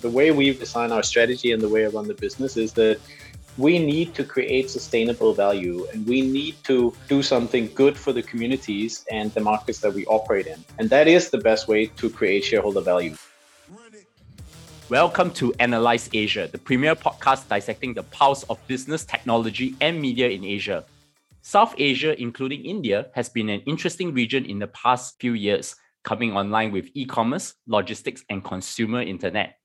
The way we design our strategy and the way I run the business is that we need to create sustainable value and we need to do something good for the communities and the markets that we operate in. And that is the best way to create shareholder value. Welcome to Analyze Asia, the premier podcast dissecting the pulse of business, technology, and media in Asia. South Asia, including India, has been an interesting region in the past few years, coming online with e commerce, logistics, and consumer internet.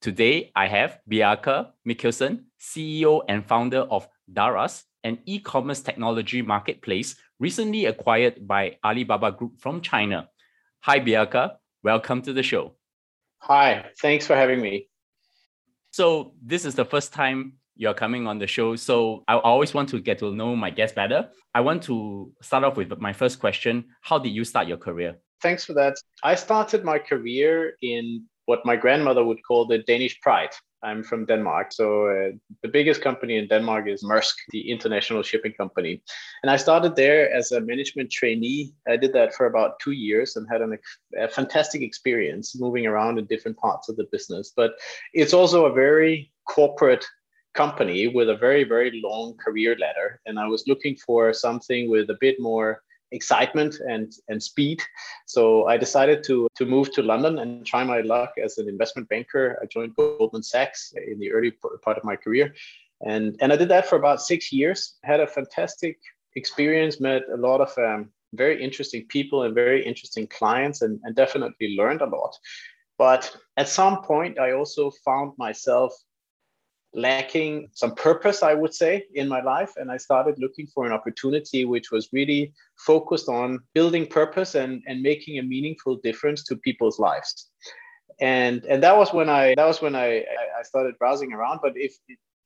Today, I have Bjarke Mikkelsen, CEO and founder of Daraz, an e commerce technology marketplace recently acquired by Alibaba Group from China. Hi, Bjarke. Welcome to the show. Hi, thanks for having me. So, this is the first time you're coming on the show. So, I always want to get to know my guests better. I want to start off with my first question How did you start your career? Thanks for that. I started my career in what my grandmother would call the Danish pride. I'm from Denmark. So uh, the biggest company in Denmark is Maersk, the international shipping company. And I started there as a management trainee. I did that for about two years and had an, a fantastic experience moving around in different parts of the business. But it's also a very corporate company with a very, very long career ladder. And I was looking for something with a bit more excitement and and speed. So I decided to to move to London and try my luck as an investment banker. I joined Goldman Sachs in the early part of my career, and and I did that for about six years. Had a fantastic experience. Met a lot of um, very interesting people and very interesting clients, and, and definitely learned a lot. But at some point, I also found myself lacking some purpose, I would say, in my life. And I started looking for an opportunity which was really focused on building purpose and, and making a meaningful difference to people's lives. And and that was when I that was when I, I started browsing around. But if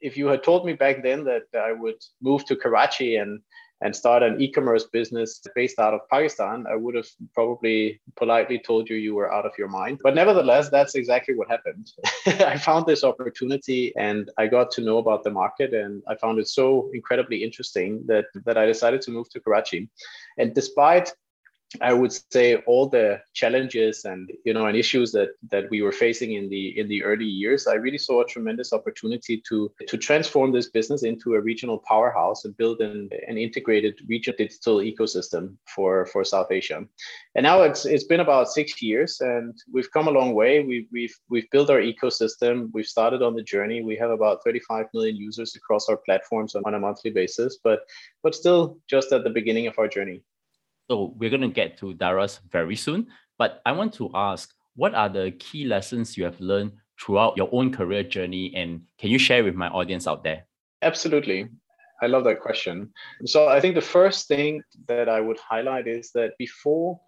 if you had told me back then that I would move to Karachi and and start an e-commerce business based out of Pakistan, I would have probably politely told you you were out of your mind. But nevertheless, that's exactly what happened. I found this opportunity and I got to know about the market and I found it so incredibly interesting that that I decided to move to Karachi. And despite I would say all the challenges and you know and issues that that we were facing in the in the early years, I really saw a tremendous opportunity to to transform this business into a regional powerhouse and build an, an integrated regional digital ecosystem for for South Asia. And now it's it's been about six years and we've come a long way. We've we've we've built our ecosystem. We've started on the journey. We have about 35 million users across our platforms on, on a monthly basis, but but still just at the beginning of our journey. So we're going to get to Daraz very soon. But I want to ask, what are the key lessons you have learned throughout your own career journey? And can you share with my audience out there? Absolutely. I love that question. So I think the first thing that I would highlight is that before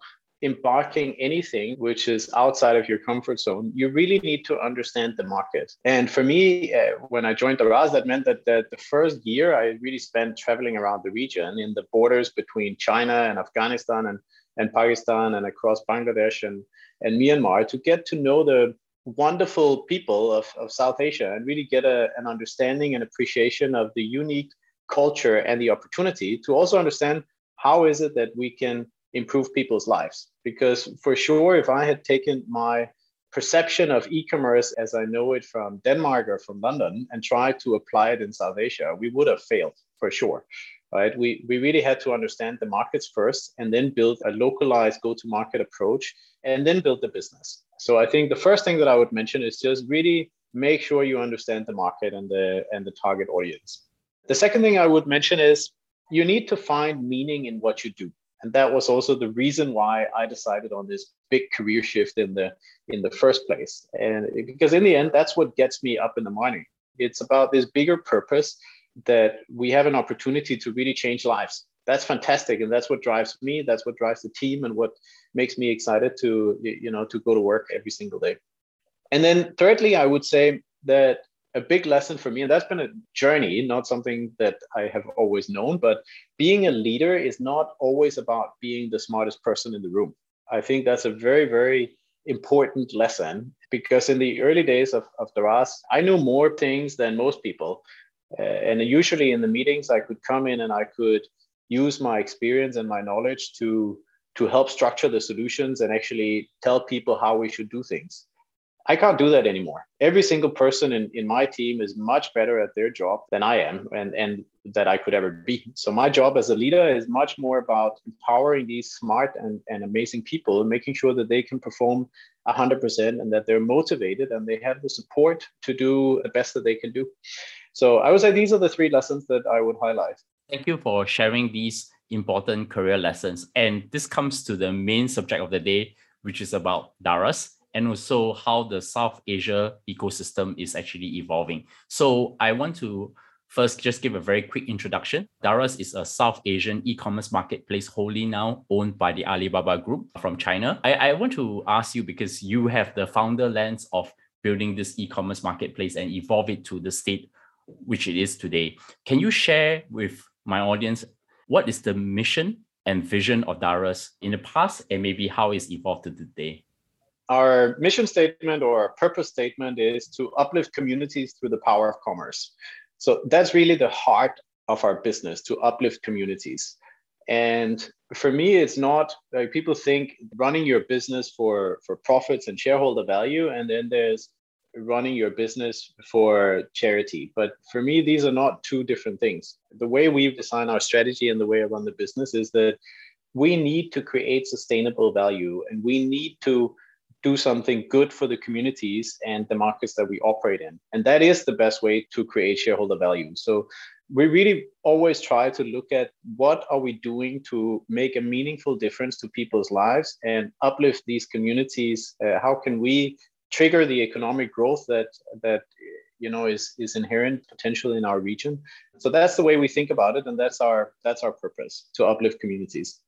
embarking anything which is outside of your comfort zone, you really need to understand the market. And for me, uh, when I joined Daraz, that meant that the, the first year I really spent traveling around the region in the borders between China and Afghanistan and, and Pakistan and across Bangladesh and, and Myanmar to get to know the wonderful people of, of South Asia and really get a, an understanding and appreciation of the unique culture and the opportunity to also understand how is it that we can improve people's lives. Because for sure, if I had taken my perception of e-commerce as I know it from Denmark or from London and tried to apply it in South Asia, we would have failed for sure. Right? We, we really had to understand the markets first and then build a localized go-to-market approach and then build the business. So I think the first thing that I would mention is just really make sure you understand the market and the and the target audience. The second thing I would mention is you need to find meaning in what you do and that was also the reason why I decided on this big career shift in the in the first place. And because in the end, that's what gets me up in the morning. It's about this bigger purpose that we have an opportunity to really change lives. That's fantastic, and that's what drives me. That's what drives the team, and what makes me excited to you know to go to work every single day. And then thirdly, I would say that a big lesson for me, and that's been a journey, not something that I have always known, but being a leader is not always about being the smartest person in the room. I think that's a very, very important lesson because in the early days of, of Daraz, I knew more things than most people. Uh, and usually in the meetings, I could come in and I could use my experience and my knowledge to, to help structure the solutions and actually tell people how we should do things. I can't do that anymore. Every single person in, in my team is much better at their job than I am and, and that I could ever be. So my job as a leader is much more about empowering these smart and, and amazing people and making sure that they can perform 100% and that they're motivated and they have the support to do the best that they can do. So I would say these are the three lessons that I would highlight. Thank you for sharing these important career lessons. And this comes to the main subject of the day, which is about Daraz and also how the South Asia ecosystem is actually evolving. So I want to first just give a very quick introduction. Daraz is a South Asian e-commerce marketplace wholly now owned by the Alibaba Group from China. I, I want to ask you because you have the founder lens of building this e-commerce marketplace and evolve it to the state which it is today. Can you share with my audience what is the mission and vision of Daraz in the past and maybe how it's evolved to today? Our mission statement or our purpose statement is to uplift communities through the power of commerce. So that's really the heart of our business to uplift communities. And for me, it's not like people think running your business for, for profits and shareholder value, and then there's running your business for charity. But for me, these are not two different things. The way we've designed our strategy and the way I run the business is that we need to create sustainable value and we need to do something good for the communities and the markets that we operate in. And that is the best way to create shareholder value. So we really always try to look at what are we doing to make a meaningful difference to people's lives and uplift these communities uh, how can we trigger the economic growth that that you know is is inherent potential in our region so that's the way we think about it and that's our that's our purpose to uplift communities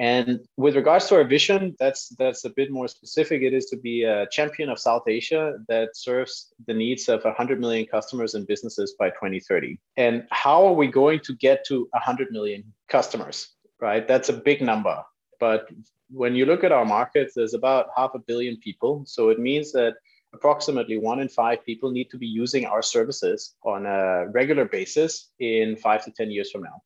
and with regards to our vision, that's that's a bit more specific. It is to be a champion of South Asia that serves the needs of 100 million customers and businesses by 2030. And how are we going to get to 100 million customers? Right, that's a big number. But when you look at our markets, there's about half a billion people. So it means that approximately one in five people need to be using our services on a regular basis in five to 10 years from now.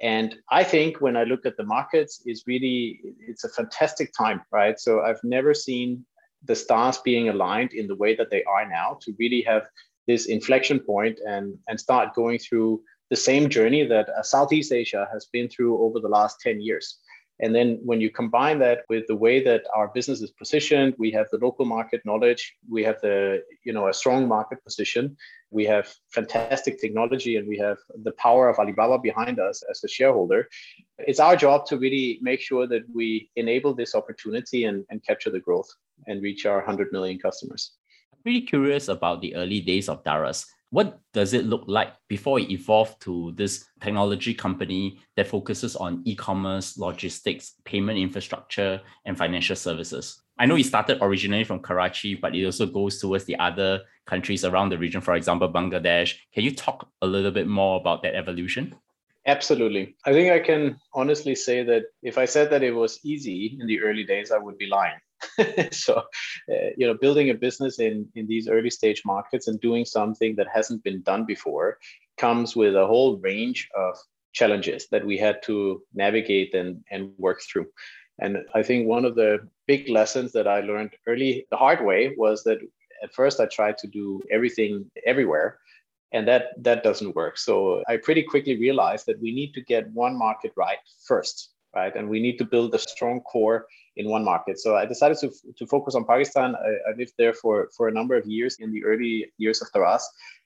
And I think when I look at the markets, it's really it's a fantastic time, right? So I've never seen the stars being aligned in the way that they are now to really have this inflection point and and start going through the same journey that uh, Southeast Asia has been through over the last 10 years. And then when you combine that with the way that our business is positioned, we have the local market knowledge, we have the, you know, a strong market position, we have fantastic technology, and we have the power of Alibaba behind us as a shareholder. It's our job to really make sure that we enable this opportunity and, and capture the growth and reach our 100 million customers. I'm really curious about the early days of Daraz what does it look like before it evolved to this technology company that focuses on e-commerce, logistics, payment infrastructure, and financial services? I know it started originally from Karachi, but it also goes towards the other countries around the region, for example, Bangladesh. Can you talk a little bit more about that evolution? Absolutely. I think I can honestly say that if I said that it was easy in the early days, I would be lying. so, uh, you know, building a business in in these early stage markets and doing something that hasn't been done before comes with a whole range of challenges that we had to navigate and and work through. And I think one of the big lessons that I learned early the hard way was that at first I tried to do everything everywhere and that that doesn't work so i pretty quickly realized that we need to get one market right first right and we need to build a strong core in one market. So I decided to, to focus on Pakistan. I, I, lived there for, for a number of years in the early years of Daraz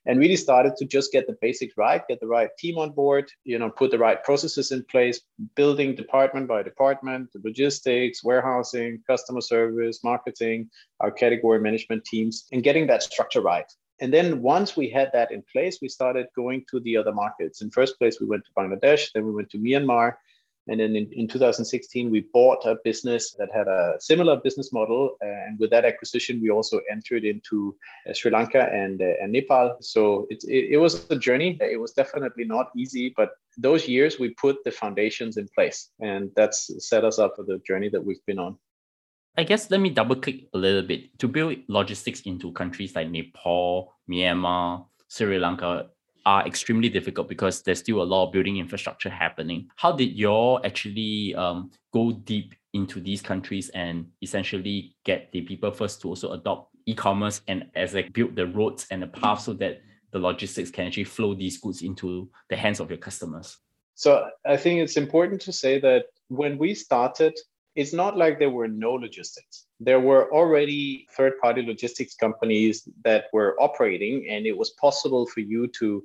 and really started to just get the basics right, get the right team on board, you know, put the right processes in place, building department by department, logistics, warehousing, customer service, marketing, our category management teams, and getting that structure right. And then once we had that in place, we started going to the other markets. In first place, we went to Bangladesh, then we went to Myanmar, and then in, in 2016, we bought a business that had a similar business model. And with that acquisition, we also entered into uh, Sri Lanka and, uh, and Nepal. So it, it, it was a journey. It was definitely not easy, but those years we put the foundations in place. And that's set us up for the journey that we've been on. I guess let me double click a little bit to build logistics into countries like Nepal, Myanmar, Sri Lanka are extremely difficult because there's still a lot of building infrastructure happening. How did you all actually um, go deep into these countries and essentially get the people first to also adopt e-commerce and as they build the roads and the paths so that the logistics can actually flow these goods into the hands of your customers? So I think it's important to say that when we started, it's not like there were no logistics. There were already third party logistics companies that were operating, and it was possible for you to,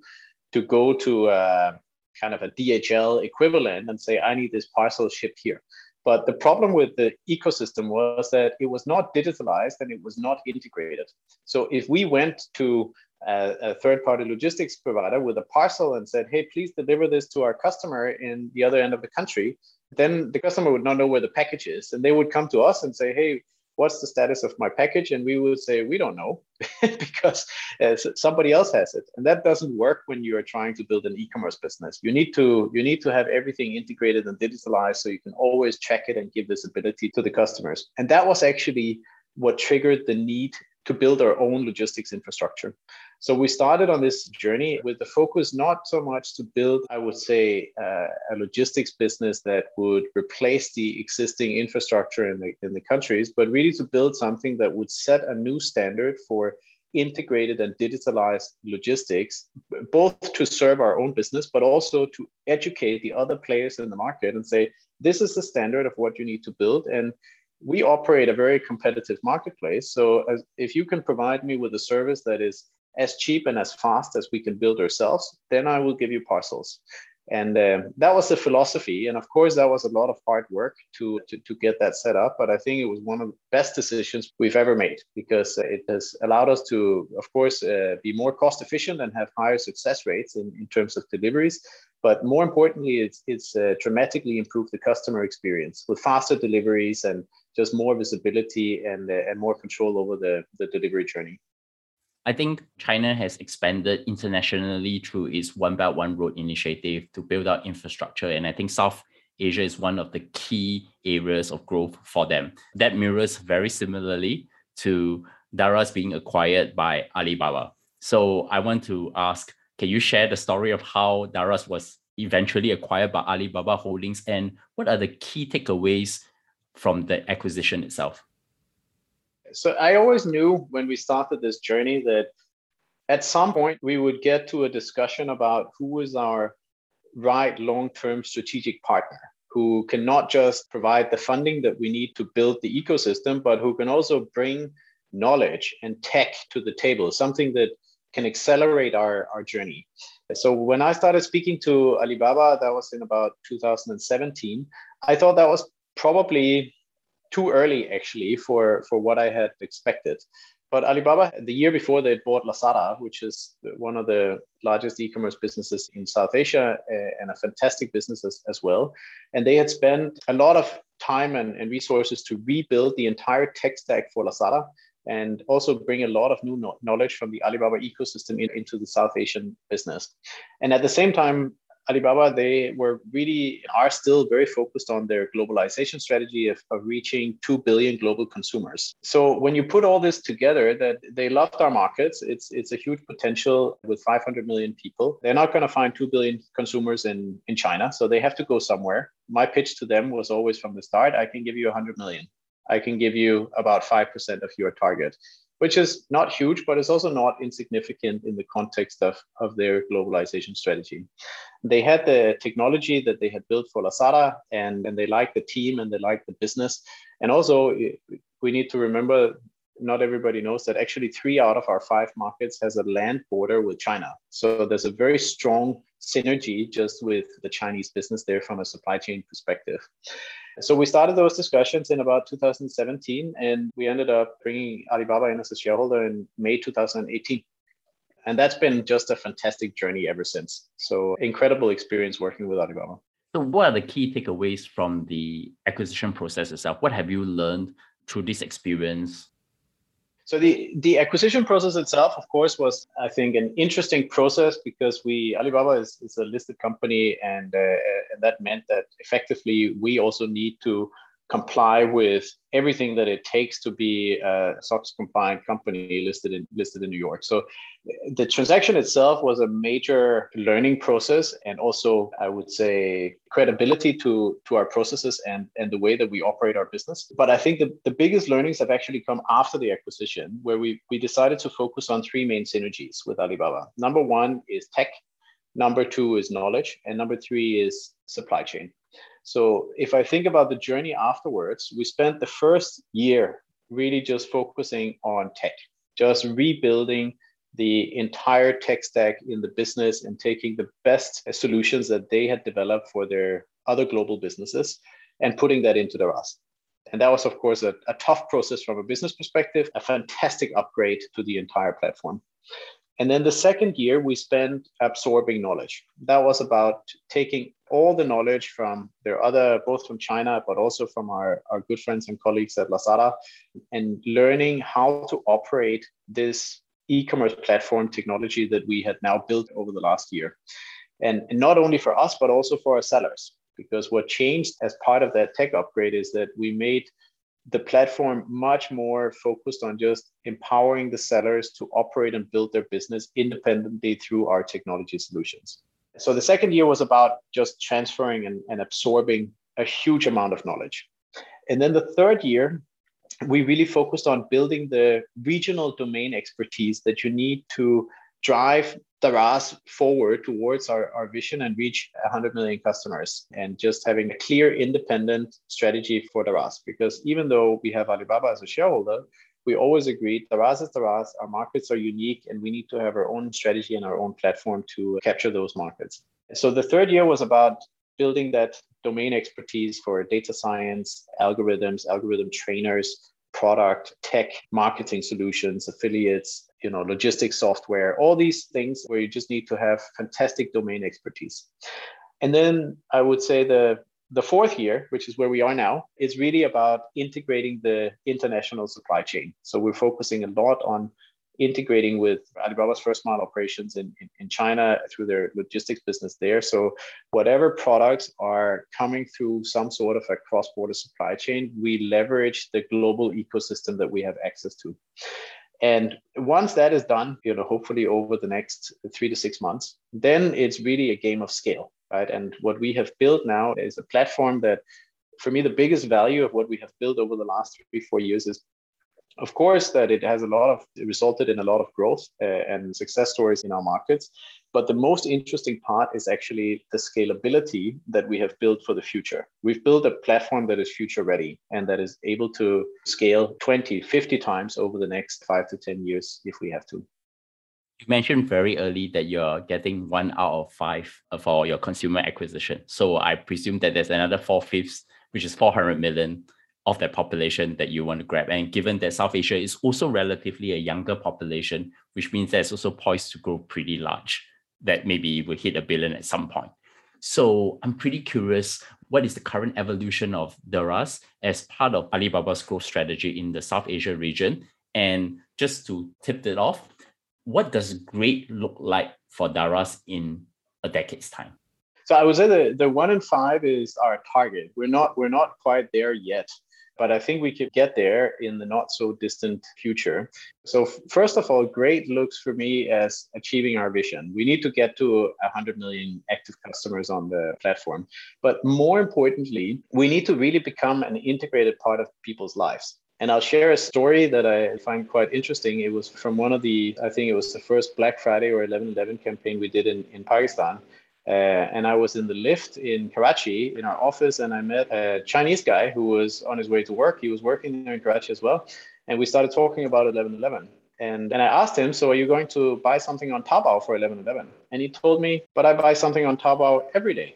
to go to a, kind of a DHL equivalent and say, I need this parcel shipped here. But the problem with the ecosystem was that it was not digitalized and it was not integrated. So if we went to a, a third party logistics provider with a parcel and said, hey, please deliver this to our customer in the other end of the country, then the customer would not know where the package is. And they would come to us and say, hey, what's the status of my package? And we would say, we don't know because uh, somebody else has it. And that doesn't work when you are trying to build an e-commerce business. You need to you need to have everything integrated and digitalized so you can always check it and give visibility to the customers. And that was actually what triggered the need to build our own logistics infrastructure. So we started on this journey with the focus not so much to build, I would say, uh, a logistics business that would replace the existing infrastructure in the, in the countries, but really to build something that would set a new standard for integrated and digitalized logistics, both to serve our own business, but also to educate the other players in the market and say, this is the standard of what you need to build. And we operate a very competitive marketplace. So as, if you can provide me with a service that is as cheap and as fast as we can build ourselves, then I will give you parcels. And uh, that was the philosophy. And of course, that was a lot of hard work to, to, to, get that set up. But I think it was one of the best decisions we've ever made because it has allowed us to, of course, uh, be more cost efficient and have higher success rates in, in terms of deliveries. But more importantly, it's, it's uh, dramatically improved the customer experience with faster deliveries and just more visibility and, uh, and more control over the, the delivery journey. I think China has expanded internationally through its One Belt One Road initiative to build out infrastructure. And I think South Asia is one of the key areas of growth for them. That mirrors very similarly to Daraz being acquired by Alibaba. So I want to ask, can you share the story of how Daraz was eventually acquired by Alibaba Holdings and what are the key takeaways from the acquisition itself? So I always knew when we started this journey that at some point we would get to a discussion about who is our right long-term strategic partner who can not just provide the funding that we need to build the ecosystem but who can also bring knowledge and tech to the table something that can accelerate our, our journey. So when i started speaking to alibaba that was in about 2017 i thought that was probably too early actually for for what I had expected. But Alibaba, the year before, they bought Lazada, which is one of the largest e-commerce businesses in South Asia and a fantastic business as, as, well. And they had spent a lot of time and, and resources to rebuild the entire tech stack for Lazada and also bring a lot of new knowledge from the Alibaba ecosystem in, into the South Asian business. And at the same time, Alibaba, they were really are still very focused on their globalization strategy of, of reaching 2 billion global consumers. So when you put all this together, that they loved our markets, it's it's a huge potential with 500 million people. They're not going to find 2 billion consumers in, in China, so they have to go somewhere. My pitch to them was always from the start, I can give you 100 million. I can give you about 5% of your target which is not huge, but it's also not insignificant in the context of, of their globalization strategy. They had the technology that they had built for Lazada, and, and they liked the team and they liked the business. And also, we need to remember not everybody knows that actually three out of our five markets has a land border with China. So there's a very strong synergy just with the Chinese business there from a supply chain perspective. So we started those discussions in about 2017, and we ended up bringing Alibaba in as a shareholder in May 2018. And that's been just a fantastic journey ever since. So incredible experience working with Alibaba. So what are the key takeaways from the acquisition process itself? What have you learned through this experience? So the the acquisition process itself, of course, was I think an interesting process because we Alibaba is, is a listed company, and uh, and that meant that effectively we also need to comply with everything that it takes to be a SOX compliant company listed in listed in New York. So the transaction itself was a major learning process and also I would say credibility to to our processes and and the way that we operate our business. But I think the, the biggest learnings have actually come after the acquisition where we we decided to focus on three main synergies with Alibaba. Number one is tech, number two is knowledge, and number three is supply chain. So if I think about the journey afterwards, we spent the first year really just focusing on tech, just rebuilding the entire tech stack in the business and taking the best solutions that they had developed for their other global businesses and putting that into Daraz. And that was, of course, a, a tough process from a business perspective, a fantastic upgrade to the entire platform. And then the second year, we spent absorbing knowledge. That was about taking all the knowledge from their other, both from China, but also from our, our good friends and colleagues at Lazada, and learning how to operate this e-commerce platform technology that we had now built over the last year. And, and not only for us, but also for our sellers. Because what changed as part of that tech upgrade is that we made the platform much more focused on just empowering the sellers to operate and build their business independently through our technology solutions. So the second year was about just transferring and, and absorbing a huge amount of knowledge. And then the third year, we really focused on building the regional domain expertise that you need to drive Daraz forward towards our, our vision and reach 100 million customers and just having a clear independent strategy for Daraz. Because even though we have Alibaba as a shareholder, we always agreed Daraz is Daraz, our markets are unique, and we need to have our own strategy and our own platform to capture those markets. So the third year was about building that domain expertise for data science, algorithms, algorithm trainers, product, tech, marketing solutions, affiliates, you know, logistics software, all these things where you just need to have fantastic domain expertise. And then I would say the the fourth year, which is where we are now, is really about integrating the international supply chain. So we're focusing a lot on integrating with Alibaba's first mile operations in, in, in, China through their logistics business there. So whatever products are coming through some sort of a cross-border supply chain, we leverage the global ecosystem that we have access to. And once that is done, you know, hopefully over the next three to six months, then it's really a game of scale, right? And what we have built now is a platform that, for me, the biggest value of what we have built over the last three, four years is of course that it has a lot of resulted in a lot of growth uh, and success stories in our markets. But the most interesting part is actually the scalability that we have built for the future. We've built a platform that is future ready and that is able to scale 20 50 times over the next 5 to 10 years if we have to you mentioned very early that you're getting one out of five uh, for your consumer acquisition so i presume that there's another four fifths which is 400 million of that population that you want to grab. And given that South Asia is also relatively a younger population, which means that's also poised to grow pretty large, that maybe will hit a billion at some point. So I'm pretty curious, what is the current evolution of Daraz as part of Alibaba's growth strategy in the South Asia region? And just to tip it off, what does great look like for Daraz in a decade's time? So I would say the, the one in five is our target. We're not we're not quite there yet but I think we could get there in the not so distant future. So, first of all, great looks for me as achieving our vision. We need to get to 100 million active customers on the platform. But more importantly, we need to really become an integrated part of people's lives. And I'll share a story that I find quite interesting. It was from one of the, I think it was the first Black Friday or 11 11 campaign we did in, in Pakistan. Uh, and I was in the lift in Karachi in our office, and I met a Chinese guy who was on his way to work. He was working there in Karachi as well, and we started talking about 1111. And then I asked him, "So are you going to buy something on Taobao for 1111?" And he told me, "But I buy something on Taobao every day."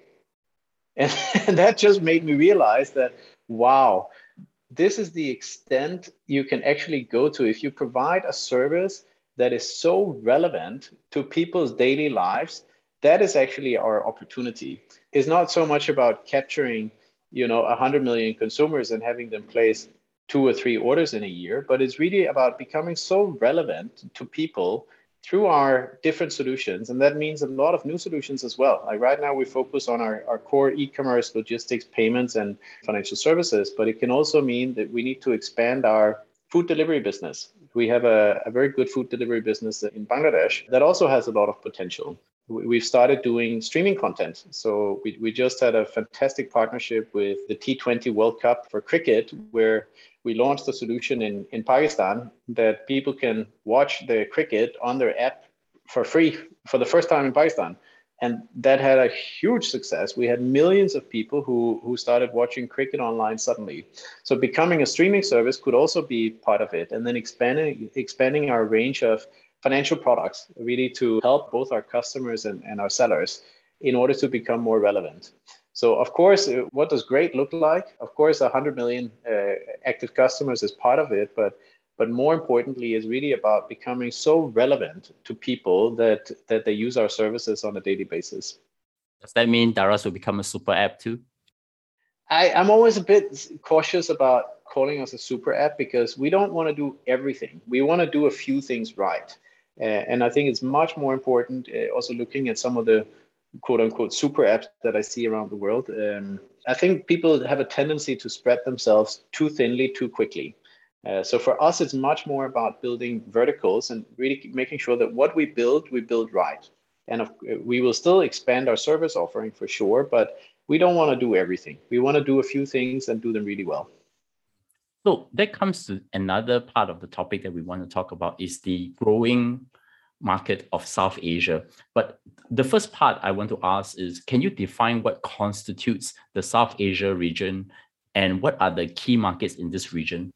And, and that just made me realize that, wow, this is the extent you can actually go to if you provide a service that is so relevant to people's daily lives that is actually our opportunity. It's not so much about capturing, you know, 100 million consumers and having them place two or three orders in a year, but it's really about becoming so relevant to people through our different solutions. And that means a lot of new solutions as well. Like right now, we focus on our, our core e commerce, logistics, payments, and financial services. But it can also mean that we need to expand our food delivery business. We have a, a very good food delivery business in Bangladesh that also has a lot of potential we've started doing streaming content. So we, we just had a fantastic partnership with the T20 World Cup for cricket, where we launched a solution in, in Pakistan that people can watch the cricket on their app for free for the first time in Pakistan. And that had a huge success. We had millions of people who, who started watching cricket online suddenly. So becoming a streaming service could also be part of it. And then expanding expanding our range of financial products really to help both our customers and, and our sellers in order to become more relevant. So, of course, uh, what does great look like? Of course, 100 million uh, active customers is part of it, but but more importantly, is really about becoming so relevant to people that that they use our services on a daily basis. Does that mean Daraz will become a super app too? I, I'm always a bit cautious about calling us a super app because we don't want to do everything. We want to do a few things right. Uh, and I think it's much more important uh, also looking at some of the quote unquote super apps that I see around the world. Um, I think people have a tendency to spread themselves too thinly too quickly. Uh, so for us, it's much more about building verticals and really making sure that what we build, we build right. And if, we will still expand our service offering for sure, but we don't want to do everything. We want to do a few things and do them really well. So that comes to another part of the topic that we want to talk about is the growing market of South Asia. But the first part I want to ask is can you define what constitutes the South Asia region and what are the key markets in this region?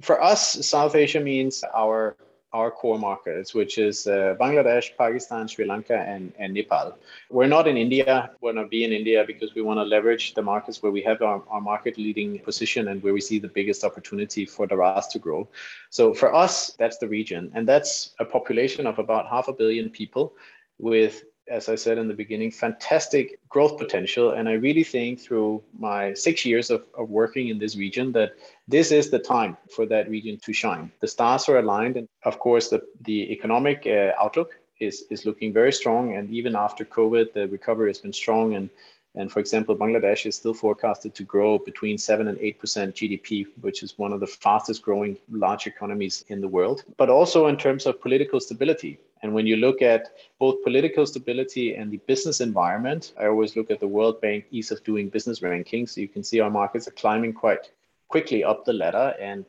For us, South Asia means our our core markets, which is uh, Bangladesh, Pakistan, Sri Lanka, and, and Nepal. We're not in India. We're not be in India because we want to leverage the markets where we have our, our market leading position and where we see the biggest opportunity for the Daraz to grow. So for us, that's the region. And that's a population of about half a billion people with as I said in the beginning, fantastic growth potential. And I really think through my six years of, of working in this region that this is the time for that region to shine. The stars are aligned. And of course, the, the economic uh, outlook is, is looking very strong. And even after COVID, the recovery has been strong. And and for example, Bangladesh is still forecasted to grow between 7 and 8% GDP, which is one of the fastest growing large economies in the world, but also in terms of political stability. And when you look at both political stability and the business environment, I always look at the World Bank ease of doing business rankings. You can see our markets are climbing quite quickly up the ladder. And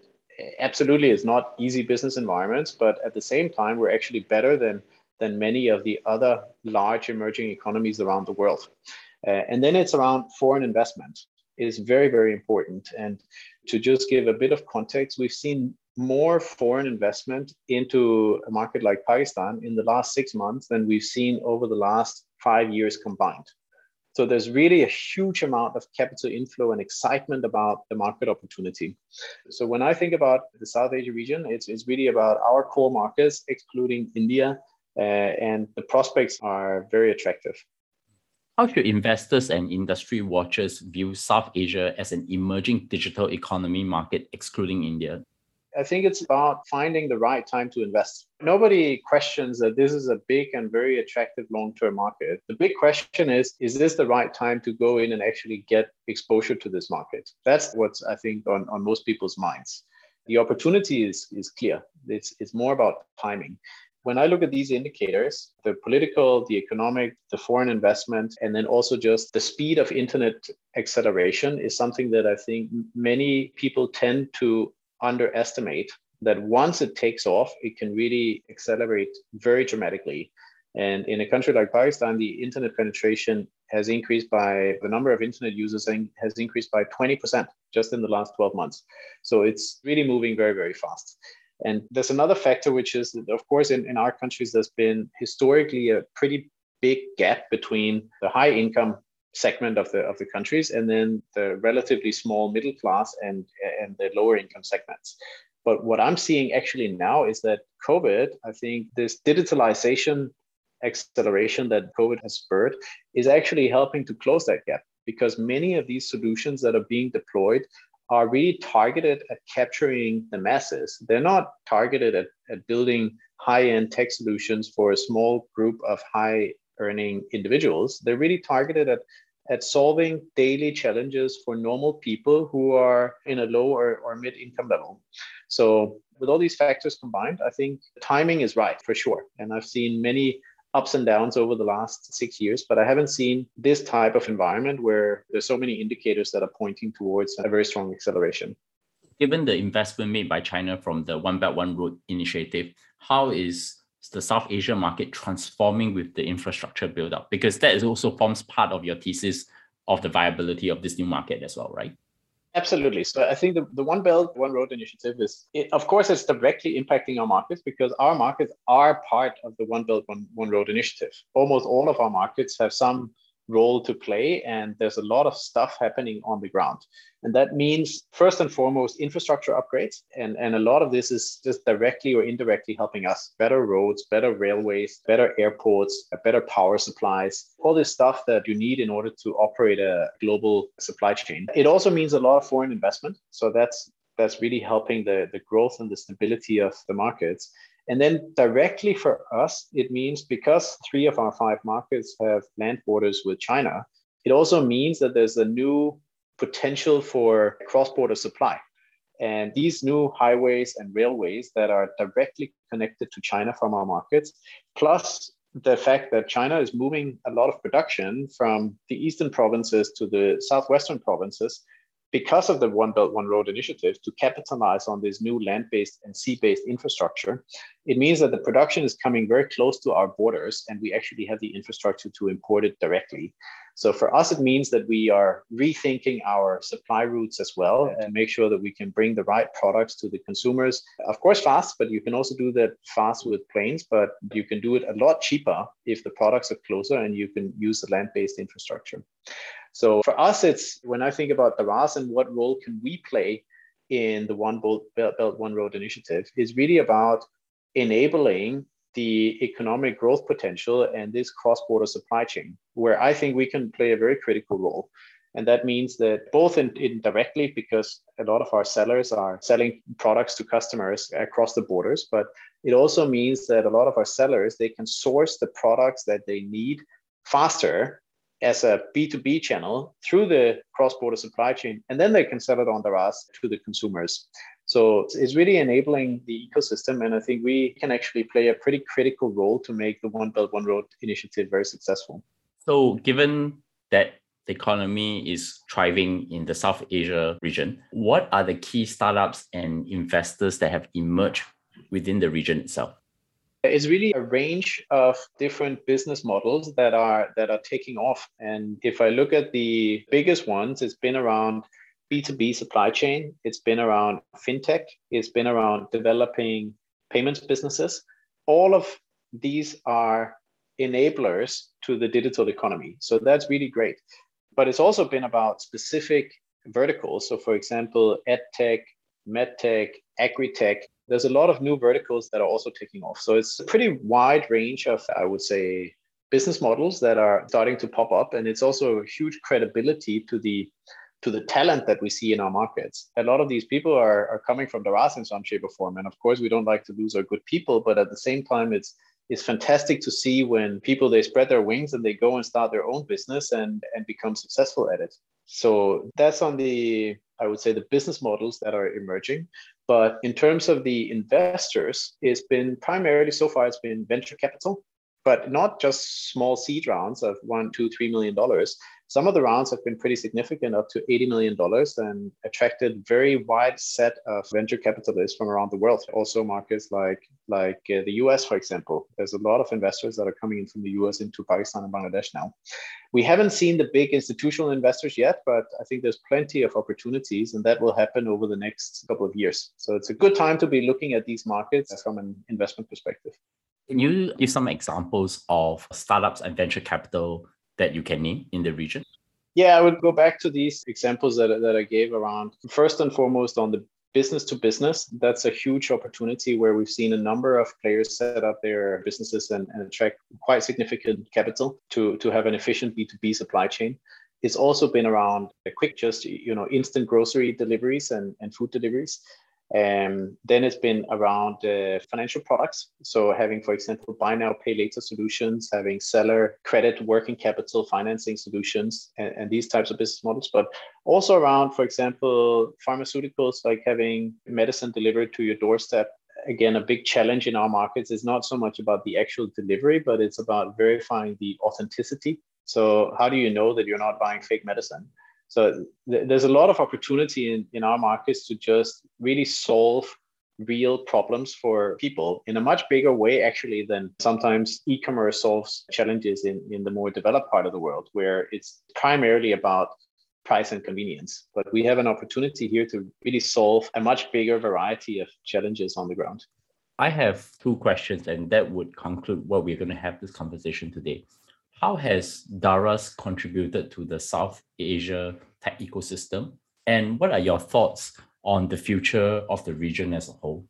absolutely, it's not easy business environments, but at the same time, we're actually better than, than many of the other large emerging economies around the world. Uh, and then it's around foreign investment is very, very important. And to just give a bit of context, we've seen more foreign investment into a market like Pakistan in the last six months than we've seen over the last five years combined. So there's really a huge amount of capital inflow and excitement about the market opportunity. So when I think about the South Asia region, it's, it's really about our core markets, excluding India, uh, and the prospects are very attractive. How should investors and industry watchers view South Asia as an emerging digital economy market, excluding India? I think it's about finding the right time to invest. Nobody questions that this is a big and very attractive long term market. The big question is is this the right time to go in and actually get exposure to this market? That's what's, I think, on, on most people's minds. The opportunity is, is clear, it's, it's more about timing when I look at these indicators, the political, the economic, the foreign investment, and then also just the speed of internet acceleration is something that I think many people tend to underestimate. That once it takes off, it can really accelerate very dramatically. And in a country like Pakistan, the internet penetration has increased by the number of internet users has increased by 20% just in the last 12 months. So it's really moving very, very fast. And there's another factor, which is, that, of course, in, in our countries, there's been historically a pretty big gap between the high income segment of the of the countries and then the relatively small middle class and and the lower income segments. But what i'm seeing actually now is that covid i think this digitalization acceleration that covid has spurred is actually helping to close that gap because many of these solutions that are being deployed are really targeted at capturing the masses. They're not targeted at, at building high-end tech solutions for a small group of high earning individuals. They're really targeted at at solving daily challenges for normal people who are in a low or, or mid income level. So, with all these factors combined, I think the timing is right for sure. And I've seen many ups and downs over the last six years, but I haven't seen this type of environment where there's so many indicators that are pointing towards a very strong acceleration. Given the investment made by China from the One Belt One Road initiative, how is the South Asia market transforming with the infrastructure build up? Because that is also forms part of your thesis of the viability of this new market as well, right? Absolutely. So I think the, the One Belt, One Road initiative is, it, of course, it's directly impacting our markets because our markets are part of the One Belt, One, One Road initiative. Almost all of our markets have some role to play, and there's a lot of stuff happening on the ground. And that means, first and foremost, infrastructure upgrades. And, and a lot of this is just directly or indirectly helping us better roads, better railways, better airports, better power supplies, all this stuff that you need in order to operate a global supply chain. It also means a lot of foreign investment. So that's that's really helping the, the growth and the stability of the markets. And then directly for us, it means because three of our five markets have land borders with China, it also means that there's a new potential for cross border supply. And these new highways and railways that are directly connected to China from our markets, plus the fact that China is moving a lot of production from the eastern provinces to the southwestern provinces, because of the One Belt, One Road initiative to capitalize on this new land based and sea based infrastructure, it means that the production is coming very close to our borders and we actually have the infrastructure to import it directly. So for us, it means that we are rethinking our supply routes as well and make sure that we can bring the right products to the consumers. Of course, fast, but you can also do that fast with planes, but you can do it a lot cheaper if the products are closer and you can use the land based infrastructure. So for us, it's when I think about Daraz and what role can we play in the One Belt, Belt One Road initiative, is really about enabling the economic growth potential and this cross-border supply chain, where I think we can play a very critical role. And that means that both in, indirectly, because a lot of our sellers are selling products to customers across the borders, but it also means that a lot of our sellers, they can source the products that they need faster as a B2B channel through the cross-border supply chain, and then they can sell it on their RAS to the consumers. So it's really enabling the ecosystem, and I think we can actually play a pretty critical role to make the One Belt One Road initiative very successful. So, given that the economy is thriving in the South Asia region, what are the key startups and investors that have emerged within the region itself? It's really a range of different business models that are that are taking off. And if I look at the biggest ones, it's been around B2B supply chain, it's been around fintech, it's been around developing payments businesses. All of these are enablers to the digital economy. So that's really great. But it's also been about specific verticals. So, for example, edtech, medtech, agritech, there's a lot of new verticals that are also taking off. So it's a pretty wide range of, I would say, business models that are starting to pop up. And it's also a huge credibility to the to the talent that we see in our markets. A lot of these people are, are coming from Daraz in some shape or form. And of course, we don't like to lose our good people, but at the same time, it's it's fantastic to see when people they spread their wings and they go and start their own business and and become successful at it. So that's on the I would say the business models that are emerging. But in terms of the investors, it's been primarily so far, it's been venture capital, but not just small seed rounds of one, two, three million dollars. Some of the rounds have been pretty significant, up to $80 million, and attracted very wide set of venture capitalists from around the world. Also, markets like like uh, the US, for example. There's a lot of investors that are coming in from the US into Pakistan and Bangladesh now. We haven't seen the big institutional investors yet, but I think there's plenty of opportunities, and that will happen over the next couple of years. So it's a good time to be looking at these markets from an investment perspective. Can you give some examples of startups and venture capital that you can name in the region? Yeah, I would go back to these examples that, that I gave around first and foremost on the business to business. That's a huge opportunity where we've seen a number of players set up their businesses and, and attract quite significant capital to, to have an efficient B2B supply chain. It's also been around the quick, just you know, instant grocery deliveries and, and food deliveries. Um, then it's been around uh, financial products. So having, for example, buy now, pay later solutions, having seller credit, working capital financing solutions, and, and these types of business models. But also around, for example, pharmaceuticals, like having medicine delivered to your doorstep again, a big challenge in our markets is not so much about the actual delivery, but it's about verifying the authenticity. So, how do you know that you're not buying fake medicine? So th- there's a lot of opportunity in, in our markets to just really solve real problems for people in a much bigger way actually than sometimes e-commerce solves challenges in, in the more developed part of the world where it's primarily about price and convenience. But we have an opportunity here to really solve a much bigger variety of challenges on the ground. I have two questions and that would conclude what we're going to have this conversation today how has Daraz contributed to the South Asia tech ecosystem? And what are your thoughts on the future of the region as a whole?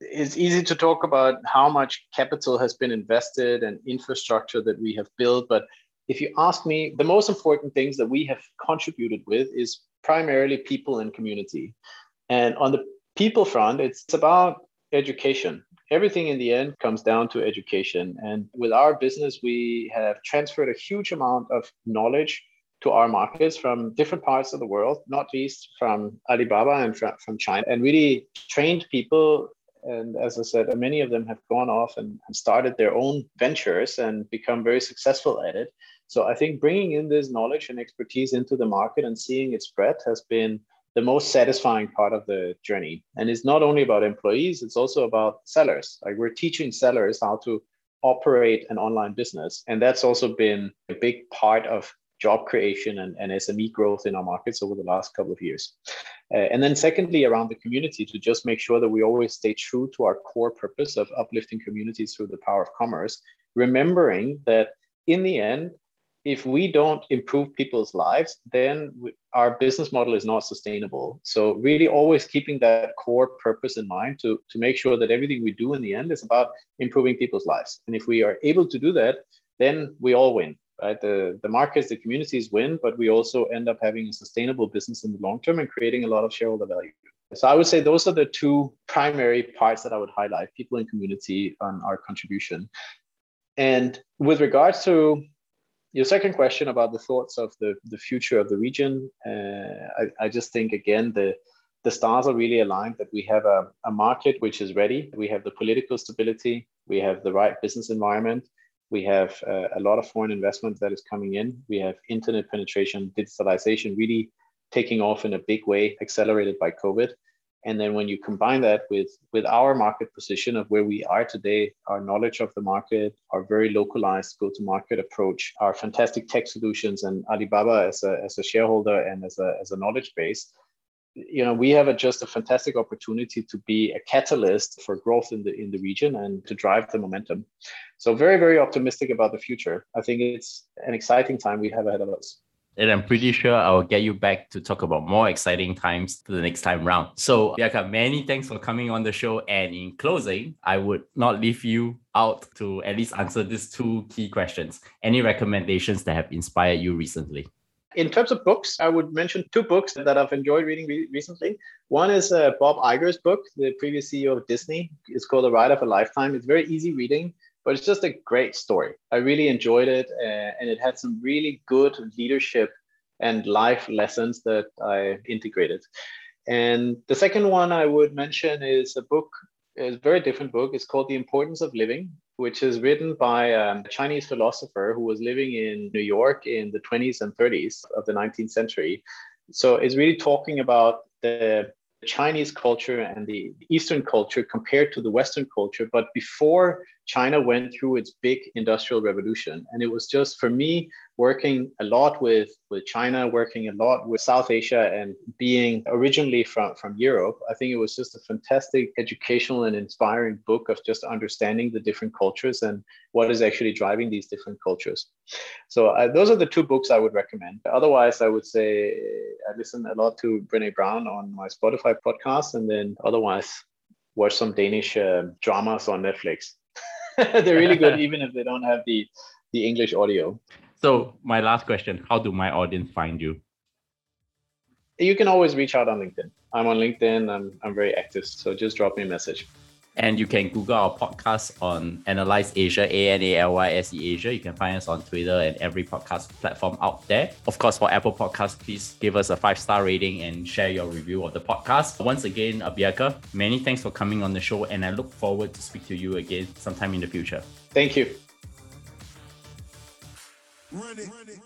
It's easy to talk about how much capital has been invested and infrastructure that we have built. But if you ask me, the most important things that we have contributed with is primarily people and community. And on the people front, it's about education everything in the end comes down to education. And with our business, we have transferred a huge amount of knowledge to our markets from different parts of the world, not least from Alibaba and from, China, and really trained people. And as I said, many of them have gone off and, and started their own ventures and become very successful at it. So I think bringing in this knowledge and expertise into the market and seeing it spread has been the most satisfying part of the journey. And it's not only about employees, it's also about sellers. Like we're teaching sellers how to operate an online business. And that's also been a big part of job creation and, and SME growth in our markets over the last couple of years. Uh, and then, secondly, around the community, to just make sure that we always stay true to our core purpose of uplifting communities through the power of commerce, remembering that in the end, if we don't improve people's lives, then we, our business model is not sustainable. So really always keeping that core purpose in mind to, to make sure that everything we do in the end is about improving people's lives. And if we are able to do that, then we all win. Right? The, the markets, the communities win, but we also end up having a sustainable business in the long term and creating a lot of shareholder value. So I would say those are the two primary parts that I would highlight, people and community on our contribution. And with regards to your second question about the thoughts of the, the future of the region, uh, I, I just think again the the stars are really aligned that we have a, a market which is ready. We have the political stability, we have the right business environment, we have uh, a lot of foreign investment that is coming in, we have internet penetration, digitalization really taking off in a big way, accelerated by COVID. And then when you combine that with, with our market position of where we are today, our knowledge of the market, our very localized go-to-market approach, our fantastic tech solutions, and Alibaba as a, as a shareholder and as a, as a knowledge base, you know we have a, just a fantastic opportunity to be a catalyst for growth in the in the region and to drive the momentum. So very very optimistic about the future. I think it's an exciting time we have ahead of us and I'm pretty sure I'll get you back to talk about more exciting times the next time round. So, Bjarke, many thanks for coming on the show. And in closing, I would not leave you out to at least answer these two key questions. Any recommendations that have inspired you recently? In terms of books, I would mention two books that I've enjoyed reading re- recently. One is uh, Bob Iger's book, the previous CEO of Disney. It's called The Ride of a Lifetime. It's very easy reading but it's just a great story. I really enjoyed it, uh, and it had some really good leadership and life lessons that I integrated. And the second one I would mention is a book, a very different book. It's called The Importance of Living, which is written by um, a Chinese philosopher who was living in New York in the 20s and 30s of the 19th century. So it's really talking about the Chinese culture and the Eastern culture compared to the Western culture, but before China went through its big industrial revolution. And it was just for me working a lot with, with China, working a lot with South Asia, and being originally from, from Europe, I think it was just a fantastic educational and inspiring book of just understanding the different cultures and what is actually driving these different cultures. So uh, those are the two books I would recommend. Otherwise, I would say I listen a lot to Brene Brown on my Spotify podcast, and then otherwise watch some Danish uh, dramas on Netflix. They're really good, even if they don't have the the English audio. So my last question: How do my audience find you? You can always reach out on LinkedIn. I'm on LinkedIn. I'm, I'm very active. So just drop me a message. And you can Google our podcast on Analyse Asia, A N A L Y S E Asia. You can find us on Twitter and every podcast platform out there. Of course, for Apple Podcasts, please give us a five star rating and share your review of the podcast. Once again, Bjarke, many thanks for coming on the show, and I look forward to speak to you again sometime in the future. Thank you. Run it, run it.